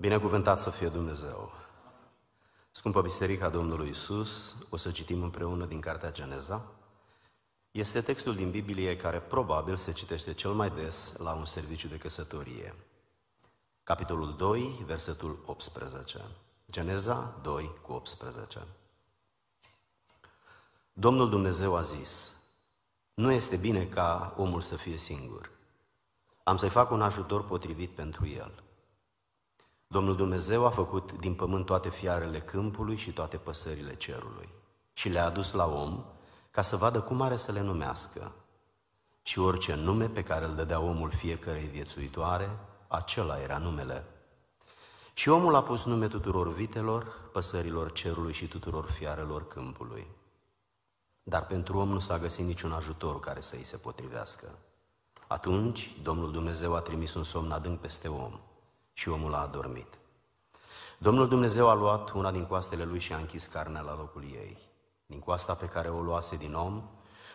Binecuvântat să fie Dumnezeu! Scumpă Biserica Domnului Isus, o să citim împreună din Cartea Geneza. Este textul din Biblie care probabil se citește cel mai des la un serviciu de căsătorie. Capitolul 2, versetul 18. Geneza 2 cu 18. Domnul Dumnezeu a zis, nu este bine ca omul să fie singur. Am să-i fac un ajutor potrivit pentru el. Domnul Dumnezeu a făcut din pământ toate fiarele câmpului și toate păsările cerului și le-a adus la om ca să vadă cum are să le numească. Și orice nume pe care îl dădea omul fiecărei viețuitoare, acela era numele. Și omul a pus nume tuturor vitelor, păsărilor cerului și tuturor fiarelor câmpului. Dar pentru om nu s-a găsit niciun ajutor care să îi se potrivească. Atunci Domnul Dumnezeu a trimis un somn adânc peste om și omul a adormit. Domnul Dumnezeu a luat una din coastele lui și a închis carnea la locul ei. Din coasta pe care o luase din om,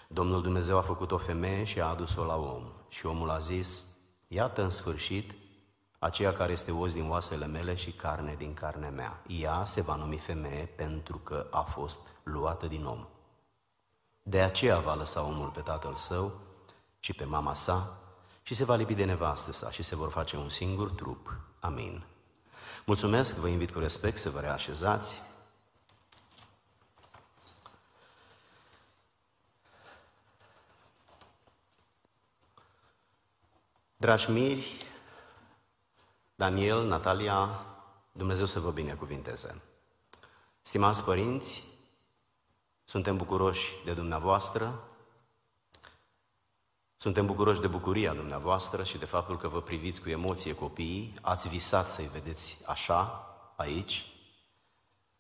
Domnul Dumnezeu a făcut o femeie și a adus-o la om. Și omul a zis, iată în sfârșit aceea care este os din oasele mele și carne din carnea mea. Ea se va numi femeie pentru că a fost luată din om. De aceea va lăsa omul pe tatăl său și pe mama sa și se va lipi de nevastă sa și se vor face un singur trup. Amin. Mulțumesc, vă invit cu respect să vă reașezați. Dragi miri, Daniel, Natalia, Dumnezeu să vă binecuvinteze. Stimați părinți, suntem bucuroși de dumneavoastră, suntem bucuroși de bucuria dumneavoastră și de faptul că vă priviți cu emoție copiii, ați visat să-i vedeți așa, aici.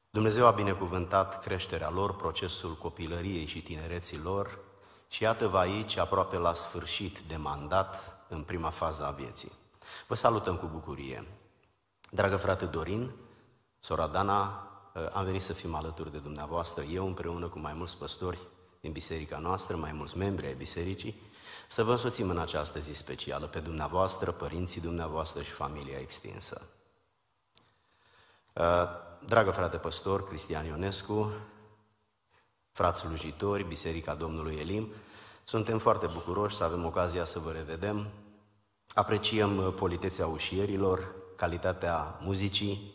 Dumnezeu a binecuvântat creșterea lor, procesul copilăriei și tinereții lor și iată-vă aici, aproape la sfârșit de mandat, în prima fază a vieții. Vă salutăm cu bucurie. Dragă frate Dorin, sora Dana, am venit să fim alături de dumneavoastră, eu împreună cu mai mulți păstori din biserica noastră, mai mulți membri ai bisericii, să vă însoțim în această zi specială pe dumneavoastră, părinții dumneavoastră și familia extinsă. Uh, dragă frate păstor Cristian Ionescu, frați slujitori, Biserica Domnului Elim, suntem foarte bucuroși să avem ocazia să vă revedem. Apreciem uh, politețea ușierilor, calitatea muzicii,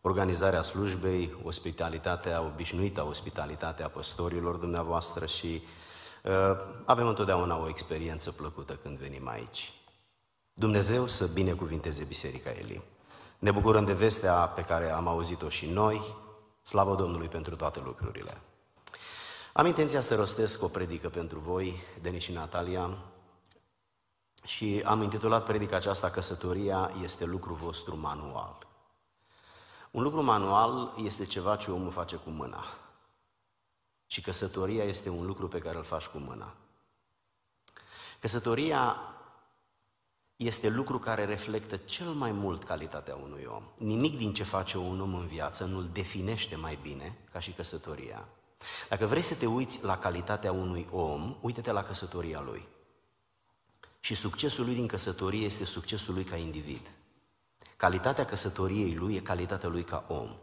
organizarea slujbei, ospitalitatea obișnuită, ospitalitatea păstorilor dumneavoastră și Uh, avem întotdeauna o experiență plăcută când venim aici. Dumnezeu să binecuvinteze Biserica Elim. Ne bucurăm de vestea pe care am auzit-o și noi. Slavă Domnului pentru toate lucrurile. Am intenția să rostesc o predică pentru voi, Denis și Natalia, și am intitulat predica aceasta Căsătoria este lucru vostru manual. Un lucru manual este ceva ce omul face cu mâna. Și căsătoria este un lucru pe care îl faci cu mâna. Căsătoria este lucru care reflectă cel mai mult calitatea unui om. Nimic din ce face un om în viață nu-l definește mai bine ca și căsătoria. Dacă vrei să te uiți la calitatea unui om, uite-te la căsătoria lui. Și succesul lui din căsătorie este succesul lui ca individ. Calitatea căsătoriei lui e calitatea lui ca om.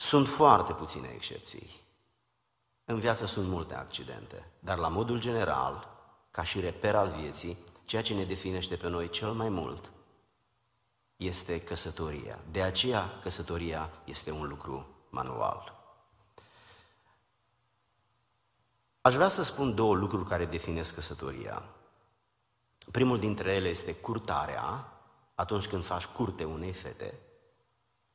Sunt foarte puține excepții. În viață sunt multe accidente, dar la modul general, ca și reper al vieții, ceea ce ne definește pe noi cel mai mult este căsătoria. De aceea, căsătoria este un lucru manual. Aș vrea să spun două lucruri care definesc căsătoria. Primul dintre ele este curtarea, atunci când faci curte unei fete,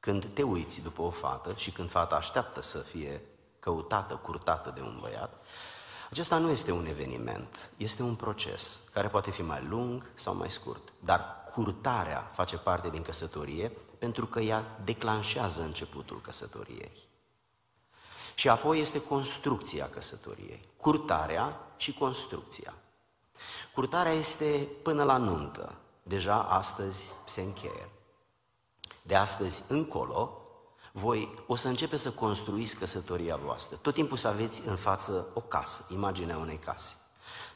când te uiți după o fată și când fata așteaptă să fie căutată, curtată de un băiat, acesta nu este un eveniment, este un proces care poate fi mai lung sau mai scurt. Dar curtarea face parte din căsătorie pentru că ea declanșează începutul căsătoriei. Și apoi este construcția căsătoriei, curtarea și construcția. Curtarea este până la nuntă, deja astăzi se încheie. De astăzi încolo, voi o să începeți să construiți căsătoria voastră. Tot timpul să aveți în față o casă, imaginea unei case.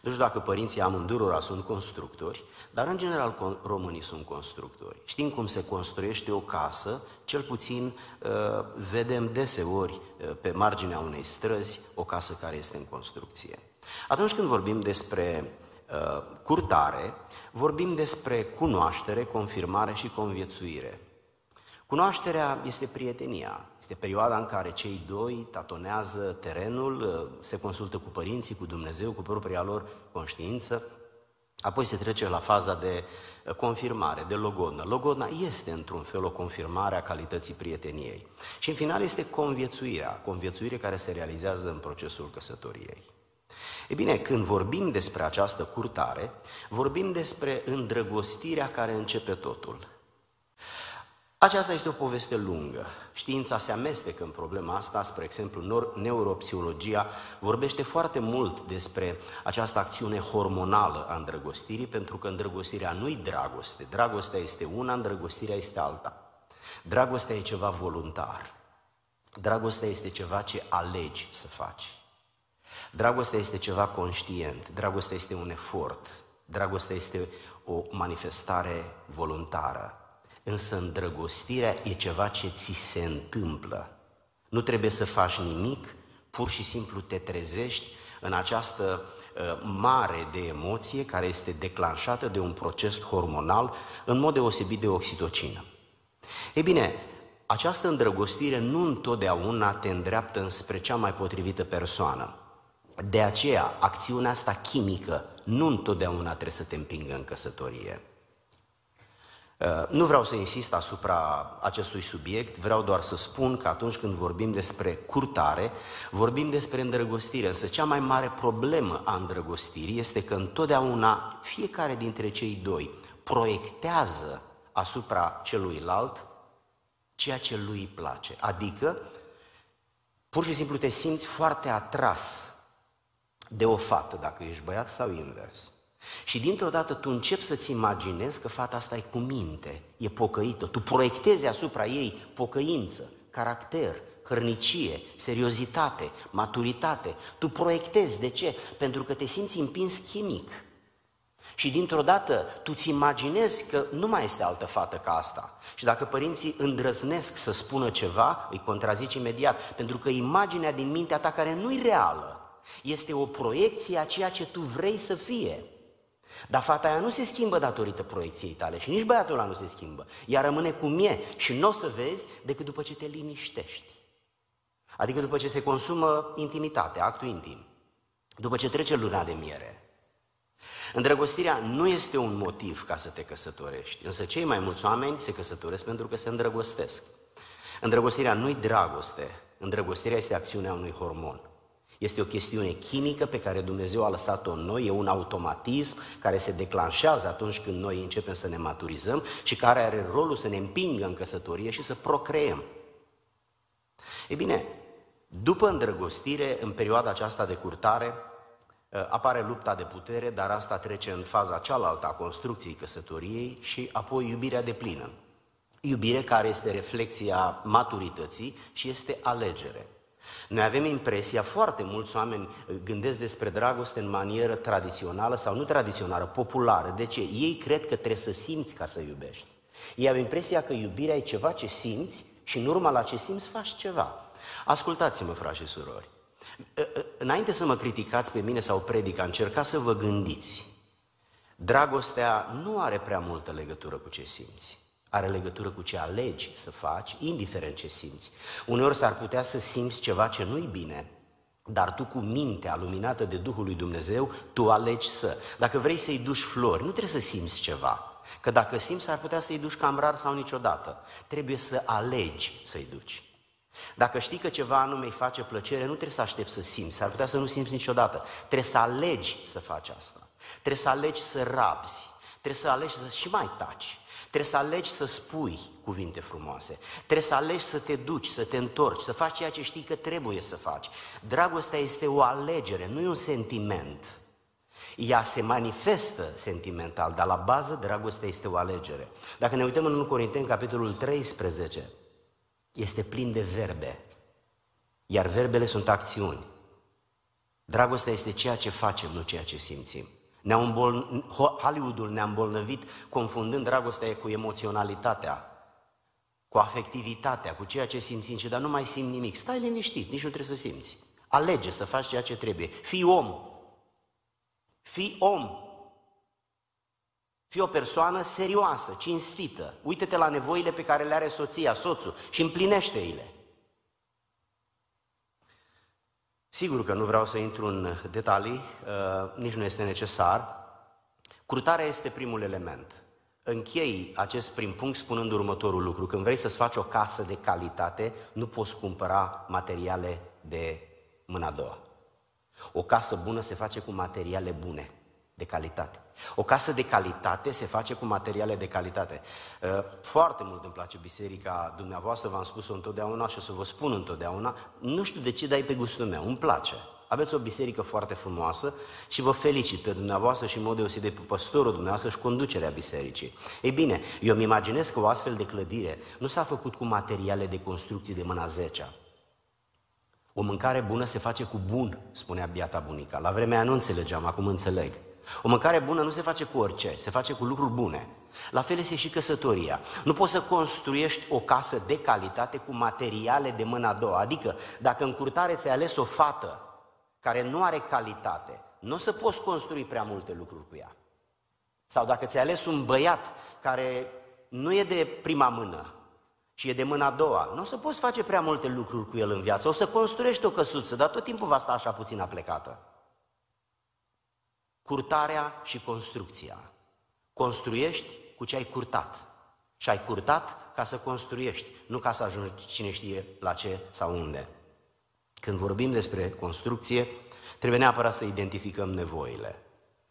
Nu știu dacă părinții amândurora sunt constructori, dar în general românii sunt constructori. Știm cum se construiește o casă, cel puțin uh, vedem deseori uh, pe marginea unei străzi o casă care este în construcție. Atunci când vorbim despre uh, curtare, vorbim despre cunoaștere, confirmare și conviețuire. Cunoașterea este prietenia, este perioada în care cei doi tatonează terenul, se consultă cu părinții, cu Dumnezeu, cu propria lor conștiință, apoi se trece la faza de confirmare, de logodnă. Logodna este într-un fel o confirmare a calității prieteniei. Și în final este conviețuirea, conviețuire care se realizează în procesul căsătoriei. E bine, când vorbim despre această curtare, vorbim despre îndrăgostirea care începe totul. Aceasta este o poveste lungă. Știința se amestecă în problema asta, spre exemplu, neuropsihologia vorbește foarte mult despre această acțiune hormonală a îndrăgostirii, pentru că îndrăgostirea nu-i dragoste. Dragostea este una, îndrăgostirea este alta. Dragostea e ceva voluntar. Dragostea este ceva ce alegi să faci. Dragostea este ceva conștient, dragostea este un efort, dragostea este o manifestare voluntară. Însă îndrăgostirea e ceva ce ți se întâmplă. Nu trebuie să faci nimic, pur și simplu te trezești în această uh, mare de emoție care este declanșată de un proces hormonal în mod deosebit de oxitocină. Ei bine, această îndrăgostire nu întotdeauna te îndreaptă înspre cea mai potrivită persoană. De aceea, acțiunea asta chimică nu întotdeauna trebuie să te împingă în căsătorie. Uh, nu vreau să insist asupra acestui subiect, vreau doar să spun că atunci când vorbim despre curtare, vorbim despre îndrăgostire, însă cea mai mare problemă a îndrăgostirii este că întotdeauna fiecare dintre cei doi proiectează asupra celuilalt ceea ce lui îi place, adică pur și simplu te simți foarte atras de o fată, dacă ești băiat sau invers. Și dintr-o dată tu începi să-ți imaginezi că fata asta e cu minte, e pocăită. Tu proiectezi asupra ei pocăință, caracter, hărnicie, seriozitate, maturitate. Tu proiectezi. De ce? Pentru că te simți împins chimic. Și dintr-o dată tu ți imaginezi că nu mai este altă fată ca asta. Și dacă părinții îndrăznesc să spună ceva, îi contrazici imediat, pentru că imaginea din mintea ta care nu e reală, este o proiecție a ceea ce tu vrei să fie. Dar fata aia nu se schimbă datorită proiecției tale și nici băiatul ăla nu se schimbă. Ea rămâne cum e și nu o să vezi decât după ce te liniștești. Adică după ce se consumă intimitate, actul intim. După ce trece luna de miere. Îndrăgostirea nu este un motiv ca să te căsătorești, însă cei mai mulți oameni se căsătoresc pentru că se îndrăgostesc. Îndrăgostirea nu-i dragoste, îndrăgostirea este acțiunea unui hormon. Este o chestiune chimică pe care Dumnezeu a lăsat-o în noi, e un automatism care se declanșează atunci când noi începem să ne maturizăm și care are rolul să ne împingă în căsătorie și să procreăm. E bine, după îndrăgostire, în perioada aceasta de curtare, ă, apare lupta de putere, dar asta trece în faza cealaltă a construcției căsătoriei și apoi iubirea de plină. Iubire care este reflexia maturității și este alegere. Noi avem impresia, foarte mulți oameni gândesc despre dragoste în manieră tradițională sau nu tradițională, populară. De ce? Ei cred că trebuie să simți ca să iubești. Ei au impresia că iubirea e ceva ce simți și în urma la ce simți faci ceva. Ascultați-mă, frați și surori. Înainte să mă criticați pe mine sau predica, încercați să vă gândiți. Dragostea nu are prea multă legătură cu ce simți are legătură cu ce alegi să faci, indiferent ce simți. Uneori s-ar putea să simți ceva ce nu-i bine, dar tu cu mintea luminată de Duhul lui Dumnezeu, tu alegi să. Dacă vrei să-i duci flori, nu trebuie să simți ceva. Că dacă simți, ar putea să-i duci cam rar sau niciodată. Trebuie să alegi să-i duci. Dacă știi că ceva anume îi face plăcere, nu trebuie să aștepți să simți, ar putea să nu simți niciodată. Trebuie să alegi să faci asta. Trebuie să alegi să rabzi. Trebuie să alegi să și mai taci. Trebuie să alegi să spui cuvinte frumoase. Trebuie să alegi să te duci, să te întorci, să faci ceea ce știi că trebuie să faci. Dragostea este o alegere, nu e un sentiment. Ea se manifestă sentimental, dar la bază dragostea este o alegere. Dacă ne uităm în 1 Corinteni, capitolul 13, este plin de verbe, iar verbele sunt acțiuni. Dragostea este ceea ce facem, nu ceea ce simțim. Ne-au îmbol... Hollywoodul ne-a îmbolnăvit confundând dragostea cu emoționalitatea, cu afectivitatea, cu ceea ce simți și dar nu mai simt nimic. Stai liniștit, nici nu trebuie să simți. Alege să faci ceea ce trebuie. Fii om. Fii om. Fii o persoană serioasă, cinstită. Uită-te la nevoile pe care le are soția, soțul și împlinește-le. Sigur că nu vreau să intru în detalii, uh, nici nu este necesar. Curtarea este primul element. Închei acest prim punct spunând următorul lucru. Când vrei să-ți faci o casă de calitate, nu poți cumpăra materiale de mâna a doua. O casă bună se face cu materiale bune, de calitate. O casă de calitate se face cu materiale de calitate. Uh, foarte mult îmi place biserica dumneavoastră, v-am spus-o întotdeauna și o să vă spun întotdeauna. Nu știu de ce dai pe gustul meu, îmi place. Aveți o biserică foarte frumoasă și vă felicit pe dumneavoastră și în mod deosebit pe păstorul dumneavoastră și conducerea bisericii. Ei bine, eu îmi imaginez că o astfel de clădire nu s-a făcut cu materiale de construcții de mâna 10 O mâncare bună se face cu bun, spunea biata bunica. La vremea aia nu înțelegeam, acum înțeleg. O mâncare bună nu se face cu orice, se face cu lucruri bune. La fel este și căsătoria. Nu poți să construiești o casă de calitate cu materiale de mâna a doua. Adică, dacă în curtare ți-ai ales o fată care nu are calitate, nu o să poți construi prea multe lucruri cu ea. Sau dacă ți-ai ales un băiat care nu e de prima mână, și e de mâna a doua, nu o să poți face prea multe lucruri cu el în viață. O să construiești o căsuță, dar tot timpul va sta așa puțin aplecată curtarea și construcția. Construiești cu ce ai curtat. Și ai curtat ca să construiești, nu ca să ajungi cine știe la ce sau unde. Când vorbim despre construcție, trebuie neapărat să identificăm nevoile.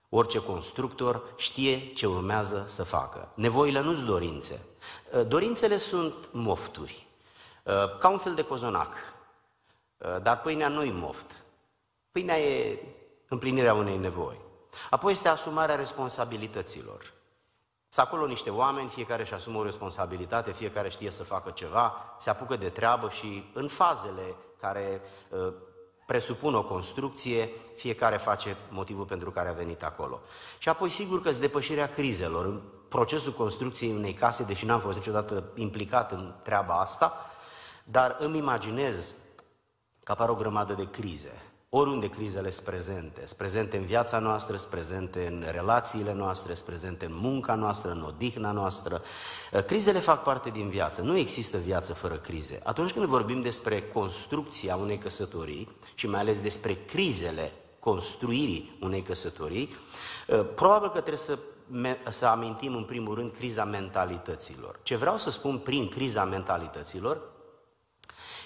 Orice constructor știe ce urmează să facă. Nevoile nu sunt dorințe. Ă, dorințele sunt mofturi, ă, ca un fel de cozonac. Ă, dar pâinea nu-i moft. Pâinea e împlinirea unei nevoi. Apoi este asumarea responsabilităților. Sunt acolo niște oameni, fiecare își asumă o responsabilitate, fiecare știe să facă ceva, se apucă de treabă și în fazele care uh, presupun o construcție, fiecare face motivul pentru care a venit acolo. Și apoi, sigur că sunt depășirea crizelor. În procesul construcției unei case, deși n-am fost niciodată implicat în treaba asta, dar îmi imaginez că apar o grămadă de crize. Oriunde crizele sunt prezente, sunt prezente în viața noastră, sunt prezente în relațiile noastre, sunt prezente în munca noastră, în odihna noastră. Uh, crizele fac parte din viață. Nu există viață fără crize. Atunci când vorbim despre construcția unei căsătorii și mai ales despre crizele construirii unei căsătorii, uh, probabil că trebuie să, să amintim în primul rând criza mentalităților. Ce vreau să spun prin criza mentalităților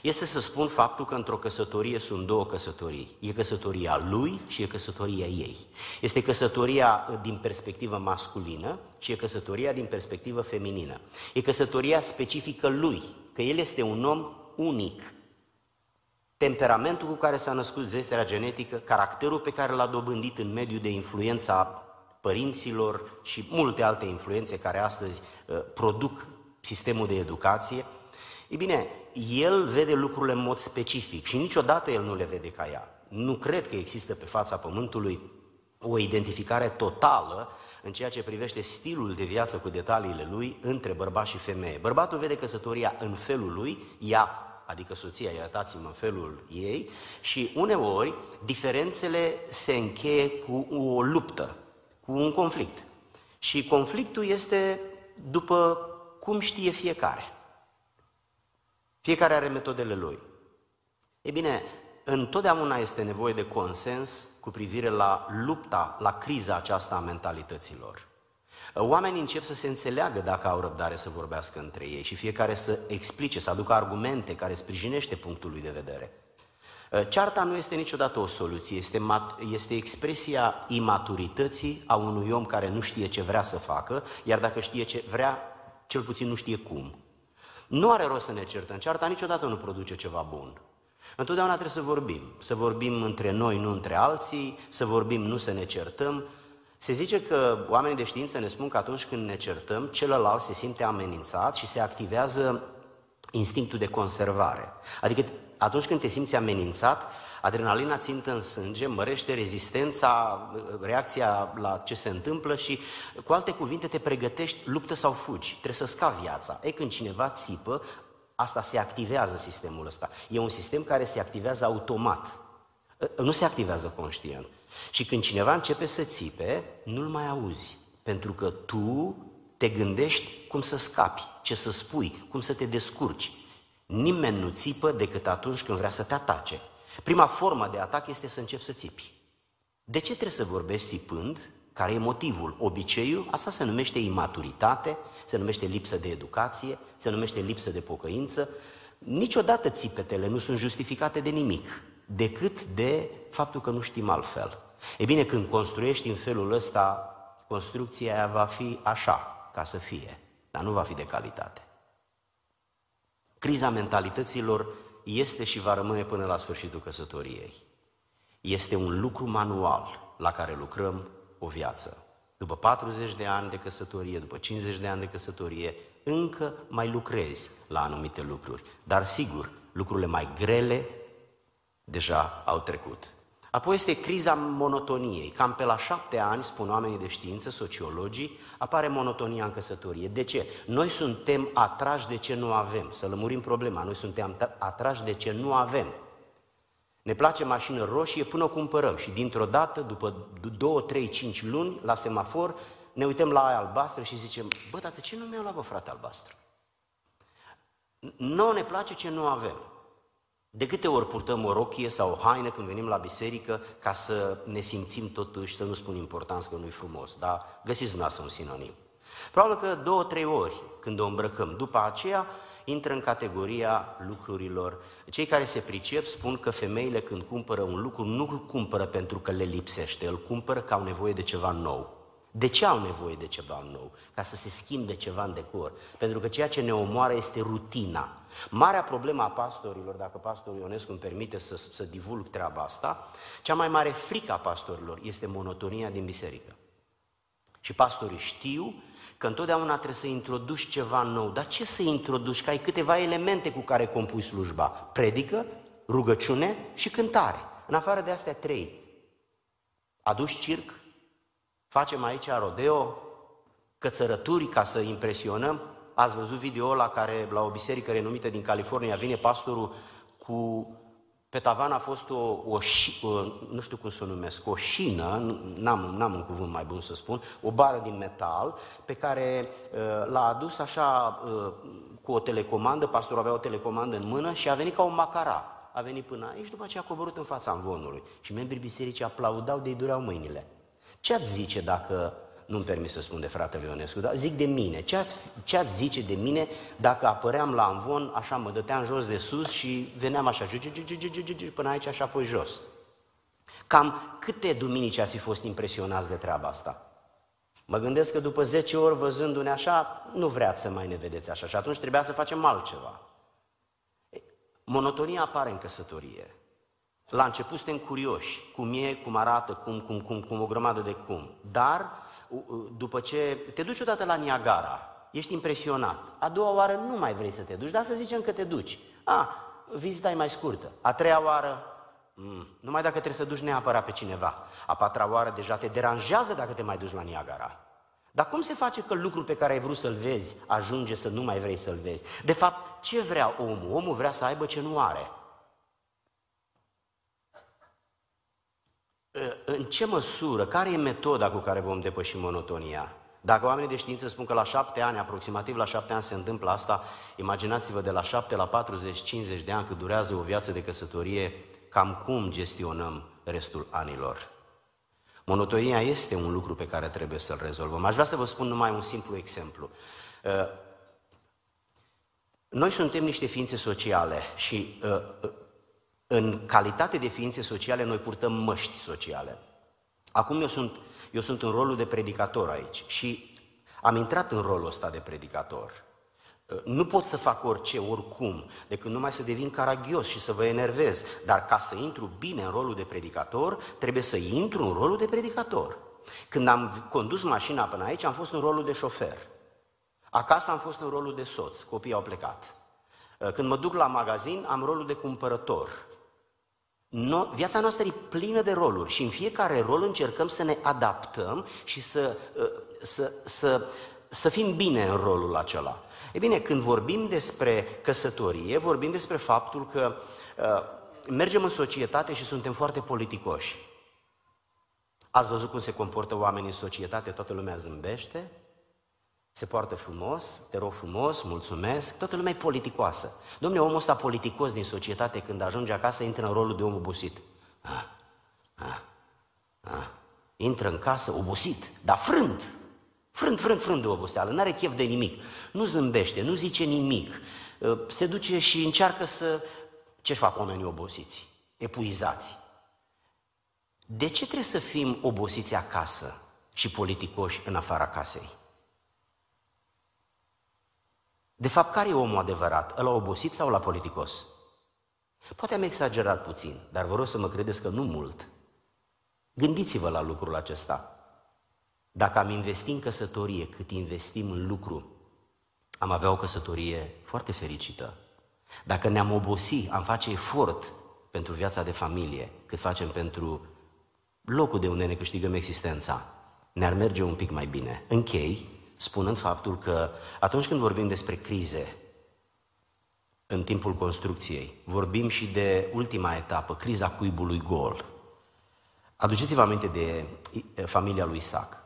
este să spun faptul că într-o căsătorie sunt două căsătorii. E căsătoria lui și e căsătoria ei. Este căsătoria din perspectivă masculină și e căsătoria din perspectivă feminină. E căsătoria specifică lui, că el este un om unic. Temperamentul cu care s-a născut zesterea genetică, caracterul pe care l-a dobândit în mediul de influență a părinților și multe alte influențe care astăzi uh, produc sistemul de educație, ei bine, el vede lucrurile în mod specific și niciodată el nu le vede ca ea. Nu cred că există pe fața Pământului o identificare totală în ceea ce privește stilul de viață cu detaliile lui între bărbat și femeie. Bărbatul vede căsătoria în felul lui, ea, adică soția, iertați-mă, în felul ei, și uneori diferențele se încheie cu o luptă, cu un conflict. Și conflictul este după cum știe fiecare. Fiecare are metodele lui. E bine, întotdeauna este nevoie de consens cu privire la lupta, la criza aceasta a mentalităților. Oamenii încep să se înțeleagă dacă au răbdare să vorbească între ei și fiecare să explice, să aducă argumente care sprijinește punctul lui de vedere. Cearta nu este niciodată o soluție, este, este expresia imaturității a unui om care nu știe ce vrea să facă, iar dacă știe ce vrea, cel puțin nu știe cum. Nu are rost să ne certăm. Cearta niciodată nu produce ceva bun. Întotdeauna trebuie să vorbim. Să vorbim între noi, nu între alții, să vorbim, nu să ne certăm. Se zice că oamenii de știință ne spun că atunci când ne certăm, celălalt se simte amenințat și se activează instinctul de conservare. Adică Atunci când te simți amenințat, adrenalina țintă în sânge, mărește rezistența, reacția la ce se întâmplă și, cu alte cuvinte, te pregătești, luptă sau fugi, trebuie să scavi viața. E când cineva țipă, asta se activează sistemul ăsta. E un sistem care se activează automat, nu se activează conștient. Și când cineva începe să țipe, nu-l mai auzi, pentru că tu te gândești cum să scapi, ce să spui, cum să te descurci. Nimeni nu țipă decât atunci când vrea să te atace. Prima formă de atac este să începi să țipi. De ce trebuie să vorbești țipând? Care e motivul? Obiceiul? Asta se numește imaturitate, se numește lipsă de educație, se numește lipsă de pocăință. Niciodată țipetele nu sunt justificate de nimic, decât de faptul că nu știm altfel. E bine, când construiești în felul ăsta, construcția aia va fi așa, ca să fie, dar nu va fi de calitate. Criza mentalităților este și va rămâne până la sfârșitul căsătoriei. Este un lucru manual la care lucrăm o viață. După 40 de ani de căsătorie, după 50 de ani de căsătorie, încă mai lucrezi la anumite lucruri. Dar sigur, lucrurile mai grele deja au trecut. Apoi este criza monotoniei. Cam pe la șapte ani, spun oamenii de știință, sociologii, apare monotonia în căsătorie. De ce? Noi suntem atrași de ce nu avem. Să lămurim problema. Noi suntem atrași de ce nu avem. Ne place mașină roșie până o cumpărăm și dintr-o dată, după 2, 3, 5 luni, la semafor, ne uităm la aia albastră și zicem, bă, tată, ce nu mi-au luat, bă, frate, albastră? Nu ne place ce nu avem. De câte ori purtăm o rochie sau o haină când venim la biserică ca să ne simțim totuși, să nu spun important că nu-i frumos, dar găsiți dumneavoastră un sinonim. Probabil că două, trei ori când o îmbrăcăm. După aceea intră în categoria lucrurilor. Cei care se pricep spun că femeile când cumpără un lucru nu îl cumpără pentru că le lipsește, îl cumpără că au nevoie de ceva nou. De ce au nevoie de ceva nou? Ca să se schimbe ceva în decor. Pentru că ceea ce ne omoară este rutina. Marea problemă a pastorilor, dacă pastorul Ionescu îmi permite să, să divulg treaba asta, cea mai mare frică a pastorilor este monotonia din biserică. Și pastorii știu că întotdeauna trebuie să introduci ceva nou. Dar ce să introduci? Că ai câteva elemente cu care compui slujba. Predică, rugăciune și cântare. În afară de astea trei. Aduci circ, facem aici rodeo, cățărături ca să impresionăm. Ați văzut video la care la o biserică renumită din California vine pastorul cu pe tavan a fost o, o, o, nu știu cum să o numesc, o șină, n-am, n-am un cuvânt mai bun să spun, o bară din metal, pe care uh, l-a adus așa uh, cu o telecomandă, pastorul avea o telecomandă în mână și a venit ca un macara. A venit până aici, după aceea a coborât în fața învonului. Și membrii bisericii aplaudau de-i dureau mâinile. Ce ați zice dacă nu-mi permit să spun de fratele Ionescu, dar zic de mine. Ce ați, ce ați zice de mine dacă apăream la Amvon, așa mă dăteam jos de sus și veneam așa, până aici și apoi jos. Cam câte duminici ați fi fost impresionați de treaba asta? Mă gândesc că după 10 ori văzându-ne așa, nu vreați să mai ne vedeți așa și atunci trebuia să facem altceva. Monotonia apare în căsătorie. La început suntem curioși, cum e, cum arată, cum, cum, cum, cum o grămadă de cum. Dar după ce te duci odată la Niagara, ești impresionat, a doua oară nu mai vrei să te duci, dar să zicem că te duci. A, vizita e mai scurtă. A treia oară, mm, numai dacă trebuie să duci neapărat pe cineva. A patra oară deja te deranjează dacă te mai duci la Niagara. Dar cum se face că lucrul pe care ai vrut să-l vezi ajunge să nu mai vrei să-l vezi? De fapt, ce vrea omul? Omul vrea să aibă ce nu are. În ce măsură, care e metoda cu care vom depăși monotonia? Dacă oamenii de știință spun că la șapte ani, aproximativ la șapte ani se întâmplă asta, imaginați-vă de la șapte la 40-50 de ani cât durează o viață de căsătorie, cam cum gestionăm restul anilor. Monotonia este un lucru pe care trebuie să-l rezolvăm. Aș vrea să vă spun numai un simplu exemplu. Uh, noi suntem niște ființe sociale și uh, în calitate de ființe sociale, noi purtăm măști sociale. Acum eu sunt, eu sunt în rolul de predicator aici și am intrat în rolul ăsta de predicator. Nu pot să fac orice, oricum, decât numai să devin caragios și să vă enervez. Dar ca să intru bine în rolul de predicator, trebuie să intru în rolul de predicator. Când am condus mașina până aici, am fost în rolul de șofer. Acasă am fost în rolul de soț, copiii au plecat. Uh, când mă duc la magazin, am rolul de cumpărător. No, viața noastră e plină de roluri și în fiecare rol încercăm să ne adaptăm și să, uh, să, să, să fim bine în rolul acela. E bine, când vorbim despre căsătorie, vorbim despre faptul că uh, mergem în societate și suntem foarte politicoși. Ați văzut cum se comportă oamenii în societate, toată lumea zâmbește, se poartă frumos, te rog frumos, mulțumesc, toată lumea e politicoasă. Domnule, omul ăsta politicos din societate, când ajunge acasă, intră în rolul de om obosit. Ah, ah, ah. Intră în casă obosit, dar frânt, frânt, frânt, frânt de oboseală, nu are chef de nimic, nu zâmbește, nu zice nimic, ă, se duce și încearcă să... Ce fac oamenii obosiți? Epuizați. De ce trebuie să fim obosiți acasă și politicoși în afara casei? De fapt, care e omul adevărat? Ăla obosit sau la politicos? Poate am exagerat puțin, dar vă rog să mă credeți că nu mult. Gândiți-vă la lucrul acesta. Dacă am investit în căsătorie cât investim în lucru, am avea o căsătorie foarte fericită. Dacă ne-am obosi, am face efort pentru viața de familie, cât facem pentru locul de unde ne câștigăm existența, ne-ar merge un pic mai bine. Închei spunând faptul că atunci când vorbim despre crize în timpul construcției, vorbim și de ultima etapă, criza cuibului gol. Aduceți-vă aminte de familia lui Isaac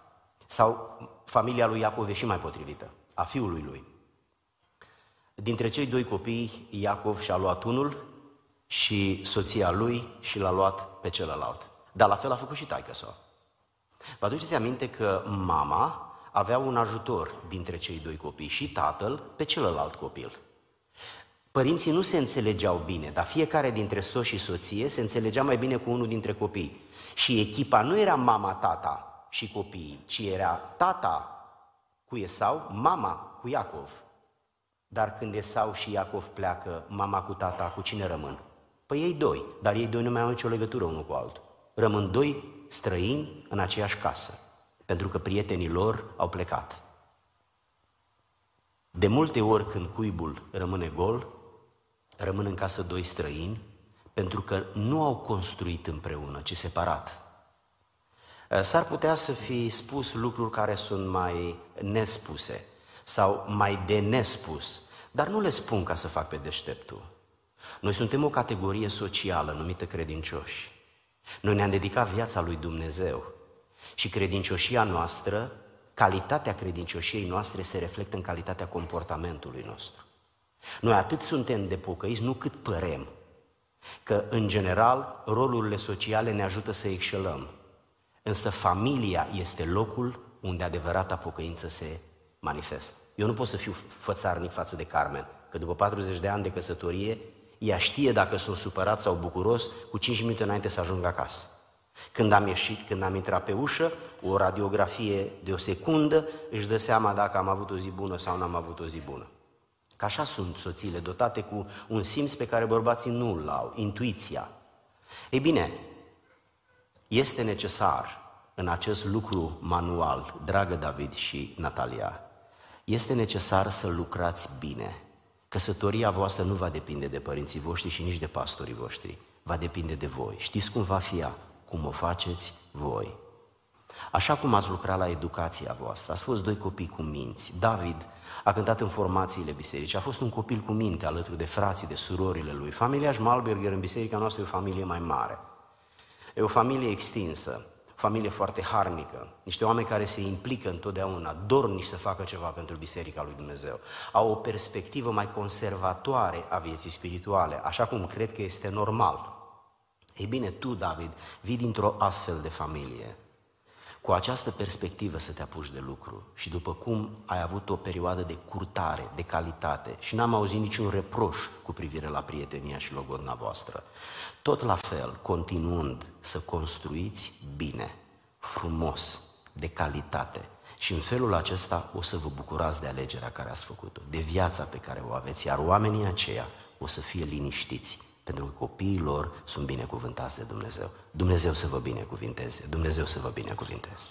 sau familia lui Iacov e și mai potrivită, a fiului lui. Dintre cei doi copii, Iacov și-a luat unul și soția lui și l-a luat pe celălalt. Dar la fel a făcut și taică său. Vă aduceți aminte că mama avea un ajutor dintre cei doi copii și tatăl pe celălalt copil. Părinții nu se înțelegeau bine, dar fiecare dintre soț și soție se înțelegea mai bine cu unul dintre copii. Și echipa nu era mama, tata și copiii, ci era tata cu Esau, mama cu Iacov. Dar când Esau și Iacov pleacă, mama cu tata, cu cine rămân? Păi ei doi, dar ei doi nu mai au nicio legătură unul cu altul. Rămân doi străini în aceeași casă pentru că prietenii lor au plecat. De multe ori când cuibul rămâne gol, rămân în casă doi străini, pentru că nu au construit împreună, ci separat. Eh, s-ar putea să fi spus lucruri care sunt mai nespuse sau mai de nespus, dar nu le spun ca să fac pe deșteptul. Noi suntem o categorie socială numită credincioși. Noi ne-am dedicat viața lui Dumnezeu. Și credincioșia noastră, calitatea credincioșiei noastre se reflectă în calitatea comportamentului nostru. Noi atât suntem de pocăiți, nu cât părem. Că, în general, rolurile sociale ne ajută să excelăm. Însă familia este locul unde adevărata pocăință se manifestă. Eu nu pot să fiu fățarnic față de Carmen, că după 40 de ani de căsătorie, ea știe dacă sunt supărat sau bucuros cu 5 minute înainte să ajung acasă. Când am ieșit, când am intrat pe ușă, o radiografie de o secundă își dă seama dacă am avut o zi bună sau nu am avut o zi bună. Că așa sunt soțiile, dotate cu un simț pe care bărbații nu îl au, intuiția. Ei bine, este necesar în acest lucru manual, dragă David și Natalia, este necesar să lucrați bine. Căsătoria voastră nu va depinde de părinții voștri și nici de pastorii voștri. Va depinde de voi. Știți cum va fi ea? Cum o faceți voi. Așa cum ați lucrat la educația voastră, ați fost doi copii cu minți. David a cântat în formațiile bisericii, a fost un copil cu minte alături de frații, de surorile lui. Familia Schmalberger în biserica noastră e o familie mai mare. E o familie extinsă, o familie foarte harnică, niște oameni care se implică întotdeauna, dornici să facă ceva pentru Biserica lui Dumnezeu. Au o perspectivă mai conservatoare a vieții spirituale, așa cum cred că este normal. Ei bine, tu, David, vii dintr-o astfel de familie, cu această perspectivă să te apuci de lucru și după cum ai avut o perioadă de curtare, de calitate și n-am auzit niciun reproș cu privire la prietenia și logodna voastră, tot la fel, continuând să construiți bine, frumos, de calitate, și în felul acesta o să vă bucurați de alegerea care ați făcut-o, de viața pe care o aveți, iar oamenii aceia o să fie liniștiți pentru că copiii lor sunt binecuvântați de Dumnezeu. Dumnezeu să vă binecuvinteze, Dumnezeu să vă binecuvinteze.